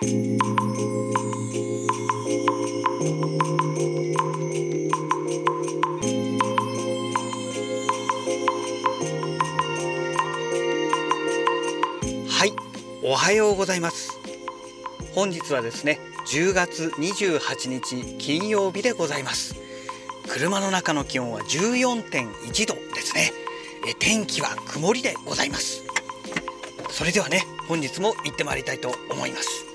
はいおはようございます。本日はですね10月28日金曜日でございます。車の中の気温は14.1度ですね。え天気は曇りでございます。それではね本日も行ってまいりたいと思います。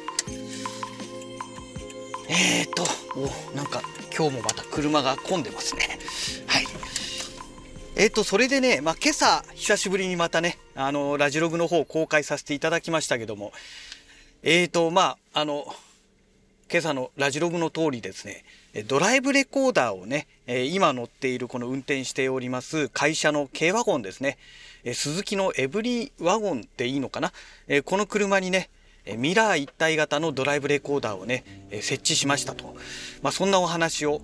えーとおなんか今日もまた車が混んでますね。はい。えーとそれでね、まあ、今朝久しぶりにまたねあのラジログの方を公開させていただきましたけども。えーとまああの今朝のラジログの通りですねドライブレコーダーをね今乗っているこの運転しております会社の軽ワゴンですね。鈴木のエブリーワゴンっていいのかな？この車にねミラー一体型のドライブレコーダーをね設置しましたと、まあ、そんなお話を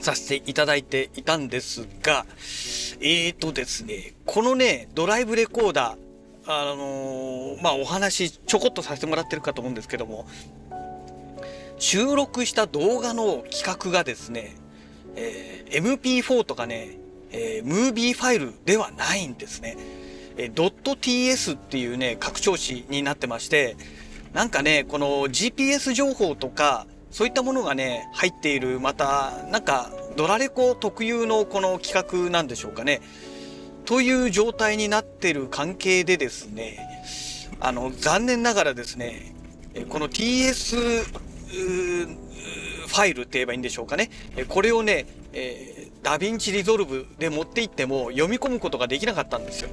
させていただいていたんですがえーとですねこのねドライブレコーダーあのー、まあお話ちょこっとさせてもらってるかと思うんですけども収録した動画の企画がですね、えー、MP4 とかね、えー、ムービーファイルではないんですね。えー、.ts っていうね、拡張子になってまして、なんかね、この GPS 情報とか、そういったものがね、入っている、また、なんか、ドラレコ特有のこの企画なんでしょうかね。という状態になってる関係でですね、あの、残念ながらですね、この TS ファイルって言えばいいんでしょうかね。これをね、えー、 DaVinci Resolve で持っていっても読み込むことができなかったんですよ。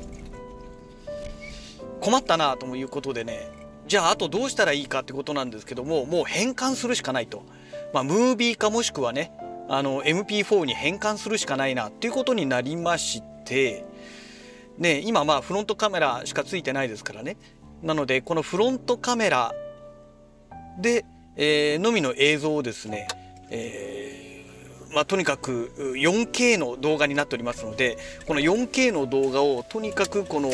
困ったなということでね、じゃああとどうしたらいいかってことなんですけども、もう変換するしかないと。まあ、ムービーかもしくはね、あの MP4 に変換するしかないなっていうことになりまして、ね、今まあフロントカメラしかついてないですからね。なのでこのフロントカメラでえー、のみの映像をですね、えー、まあ、とにかく 4K の動画になっておりますのでこの 4K の動画をとにかくこの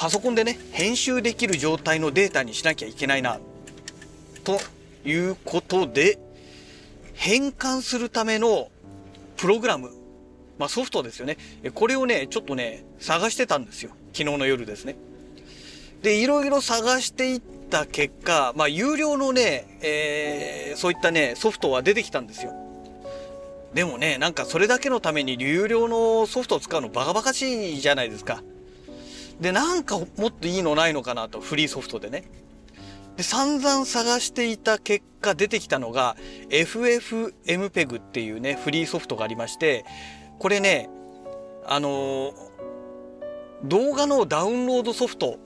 パソコンでね編集できる状態のデータにしなきゃいけないなということで変換するためのプログラム、まあ、ソフトですよねこれをねちょっとね探してたんですよ昨日の夜ですね。でいろいろ探していった結果、まあ、有料のね、えー、そういったね、ソフトは出てきたんですよ。でもね、なんかそれだけのために有料のソフトを使うのバカバカしいじゃないですか。で、なんかもっといいのないのかなと、フリーソフトでね。で、散々探していた結果出てきたのが、FFmpeg っていうね、フリーソフトがありまして、これね、あのー、動画のダウンロードソフト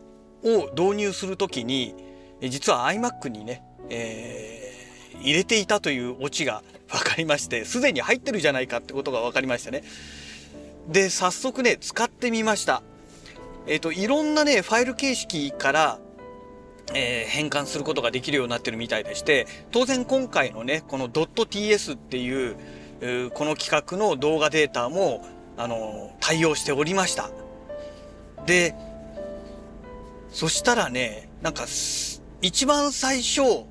を導入するときに、実は iMac にね、えー、入れていたというオチが分かりましてすでに入ってるじゃないかってことが分かりましたね。で早速ね使ってみました。えっ、ー、といろんなねファイル形式から、えー、変換することができるようになってるみたいでして当然今回のねこの .ts っていうこの企画の動画データもあの対応しておりました。でそしたらねなんか一番最初、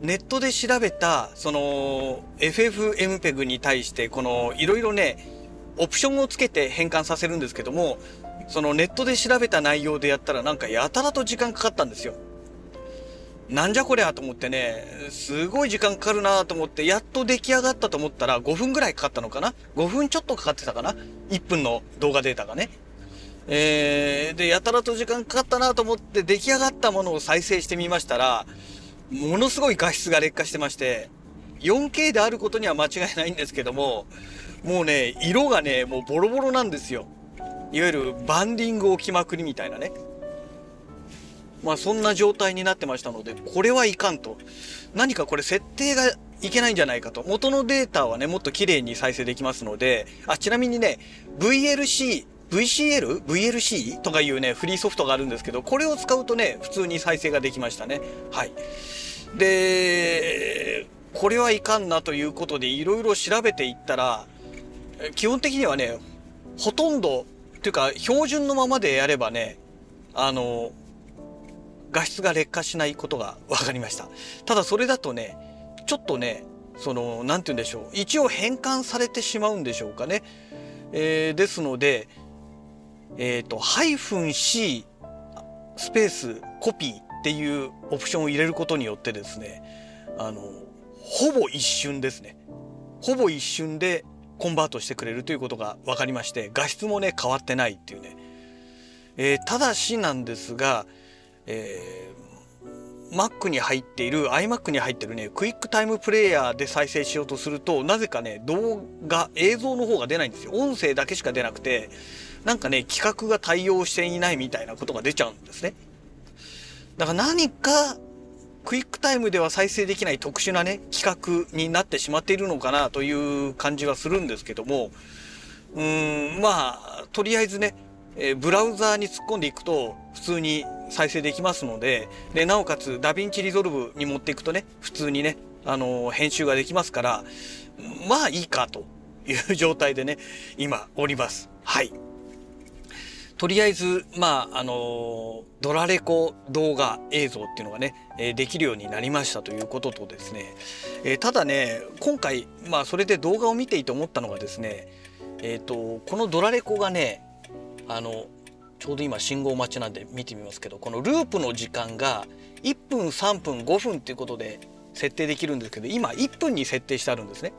ネットで調べた、その、FFmpeg に対して、この、いろいろね、オプションをつけて変換させるんですけども、そのネットで調べた内容でやったらなんかやたらと時間かかったんですよ。なんじゃこりゃと思ってね、すごい時間かかるなと思って、やっと出来上がったと思ったら5分ぐらいかかったのかな ?5 分ちょっとかかってたかな ?1 分の動画データがね。えー、で、やたらと時間かかったなと思って出来上がったものを再生してみましたら、ものすごい画質が劣化してまして、4K であることには間違いないんですけども、もうね、色がね、もうボロボロなんですよ。いわゆるバンディングを着まくりみたいなね。まあそんな状態になってましたので、これはいかんと。何かこれ設定がいけないんじゃないかと。元のデータはね、もっと綺麗に再生できますので、あ、ちなみにね、VLC VCL? VLC? とかいうね、フリーソフトがあるんですけど、これを使うとね、普通に再生ができましたね。はい。で、これはいかんなということで、いろいろ調べていったら、基本的にはね、ほとんど、というか、標準のままでやればね、あの、画質が劣化しないことが分かりました。ただそれだとねちょっとねその何て言うんでしょう。一応変換されてしまうんでしょうかね、えー、ですのでえっ、ー、とハイフン C スペースコピーっていうオプションを入れることによってですねあのほぼ一瞬ですね。ほぼ一瞬でコンバートしてくれるということが分かりまして画質もね変わってないっていうね、えー、ただしなんですが、えー、Mac に入っている iMac に入ってるねクイックタイムプレイヤーで再生しようとするとなぜかね動画映像の方が出ないんですよ。音声だけしか出なくてなんかね規格が対応していないみたいなことが出ちゃうんですね。だから何かQuickTime では再生できない特殊なね、規格になってしまっているのかなという感じはするんですけども、うーん、まあ、とりあえずね、え、ブラウザーに突っ込んでいくと普通に再生できますので、で、なおかつ DaVinci Resolve に持っていくとね、普通にね、あのー、編集ができますから、まあいいかという状態でね、今おります。はい。とりあえず、まあ、あの、ドラレコ動画映像っていうのがね、えできるようになりましたということとですね、えただね、今回、まあ、それで動画を見ていて思ったのがですね、えっ、ー、と、このドラレコがね、あの、ちょうど今信号待ちなんで見てみますけど、このループの時間が1分、3分、5分っていうことで設定できるんですけど、今1分に設定してあるんですね。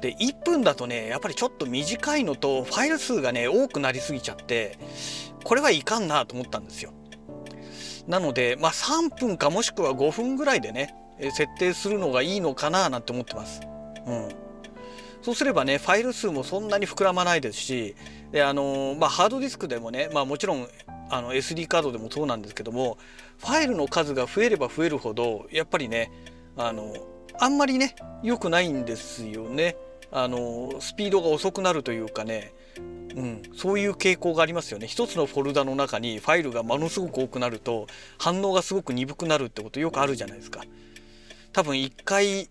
で1分だとねやっぱりちょっと短いのとファイル数がね多くなりすぎちゃってこれはいかんなと思ったんですよ。なのでまあ3分かもしくは5分ぐらいでね設定するのがいいのかななんて思ってます。うん、そうすればねファイル数もそんなに膨らまないですしであのまあ、ハードディスクでもね、まあ、もちろんあの SD カードでもそうなんですけどもファイルの数が増えれば増えるほどやっぱりねあのあんまりね良くないんですよね。あのスピードが遅くなるというかね、うん、そういう傾向がありますよね。一つのフォルダの中にファイルがものすごく多くなると反応がすごく鈍くなるってことよくあるじゃないですか。多分一回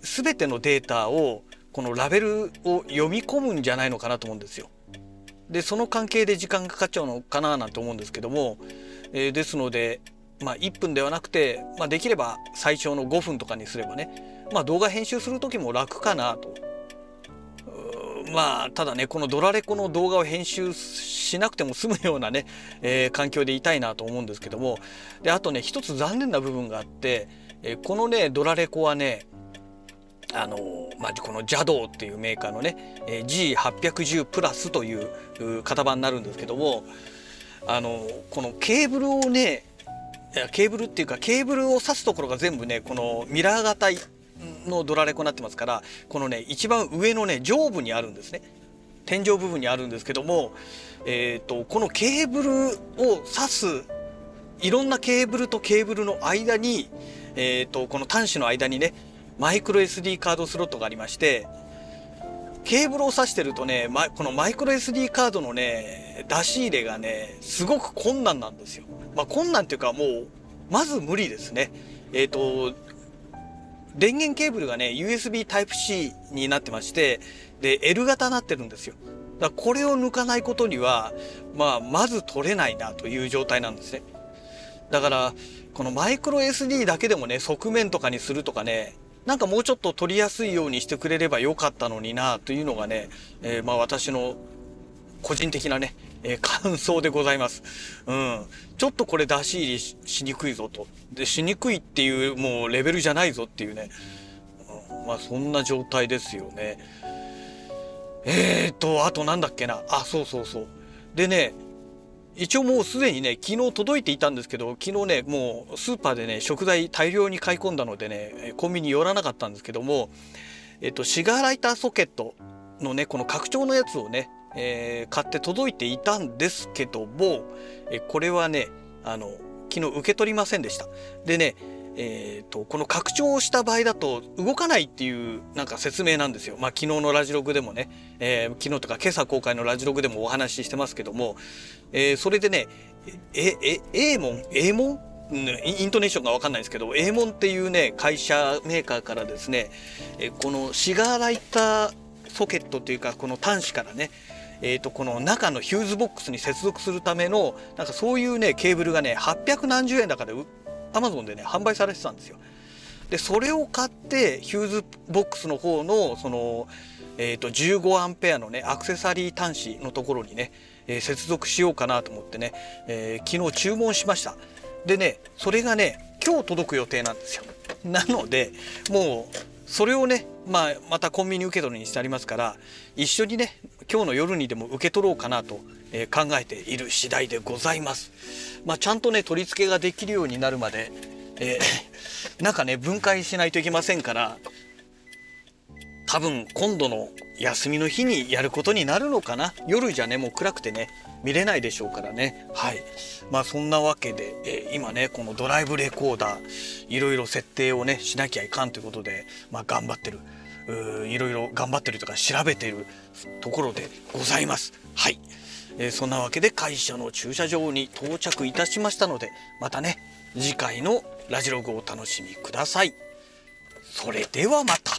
全てのデータをこのラベルを読み込むんじゃないのかなと思うんですよ。でその関係で時間がかかっちゃうのかななんて思うんですけども、えー、ですのでまあ1分ではなくて、まあ、できれば最小の5分とかにすればね、まあ、動画編集する時も楽かなと。まあただねこのドラレコの動画を編集しなくても済むようなね、えー、環境でいたいなと思うんですけども。であとね一つ残念な部分があって、えー、このねドラレコはねあのまあ、この JADO っていうメーカーのね、えー、G810 プラスという型番になるんですけどもあのこのケーブルをねケーブルっていうかケーブルを挿すところが全部ねこのミラー型のドラレコになってますからこのね一番上のね上部にあるんですね天井部分にあるんですけども、えーと、このケーブルを挿すいろんなケーブルとケーブルの間に、えーと、この端子の間にねマイクロ SD カードスロットがありましてケーブルを挿してるとねこのマイクロ SD カードのね出し入れがねすごく困難なんですよ。まあ、困難っていうかもうまず無理ですね。えっ、ー、と電源ケーブルがね USB Type-C になってましてで L 型になってるんですよ。だからこれを抜かないことにはまあまず取れないなという状態なんですね。だからこのマイクロ SD だけでもね側面とかにするとかねなんかもうちょっと取りやすいようにしてくれればよかったのになというのがね、えー、まあ私の個人的なねえー、感想でございます。うん。ちょっとこれ出し入りしにくいぞと。で、しにくいっていうもうレベルじゃないぞっていうね。うん、まあそんな状態ですよね。えーと、あとなんだっけな。あ、そうそうそう。でね、一応もうすでにね、昨日届いていたんですけど、昨日ね、もうスーパーでね、食材大量に買い込んだのでね、コンビニ寄らなかったんですけども、えっと、シガーライターソケットのね、この拡張のやつをね、えー、買って届いていたんですけども、えこれはねあの昨日受け取りませんでした。でねえーと、この拡張した場合だと動かないっていうなんか説明なんですよ。まあ昨日のラジログでもね、えー、昨日とか今朝公開のラジログでもお話ししてますけども、えー、それでね、え、え、エーモン、エーモン？イントネーションがわかんないですけど、エーモンっていうね、会社メーカーからですね、このシガーライターソケットというか、この端子からね、えー、とこの中のヒューズボックスに接続するためのなんかそういうねケーブルがね800何十円だかでアマゾンでね販売されてたんですよ。でそれを買ってヒューズボックスの方のその、えー、と15アンペアのねアクセサリー端子のところにね、えー、接続しようかなと思ってね、えー、昨日注文しましたでねそれがね今日届く予定なんですよなのでもうそれをね、まあ、またコンビニ受け取りにしてありますから一緒にね今日の夜にでも受け取ろうかなと、え考えている次第でございます。まあ、ちゃんとね取り付けができるようになるまで、えー、なんかね分解しないといけませんから多分今度の休みの日にやることになるのかな？夜じゃねもう暗くてね見れないでしょうからね。はい。まあそんなわけで、えー、今ねこのドライブレコーダーいろいろ設定をねしなきゃいかんということでまあ頑張ってる。いろいろ頑張ってるとか調べてるところでございます。はい、えー、そんなわけで会社の駐車場に到着いたしましたのでまたね次回のラジログをお楽しみください。それではまた。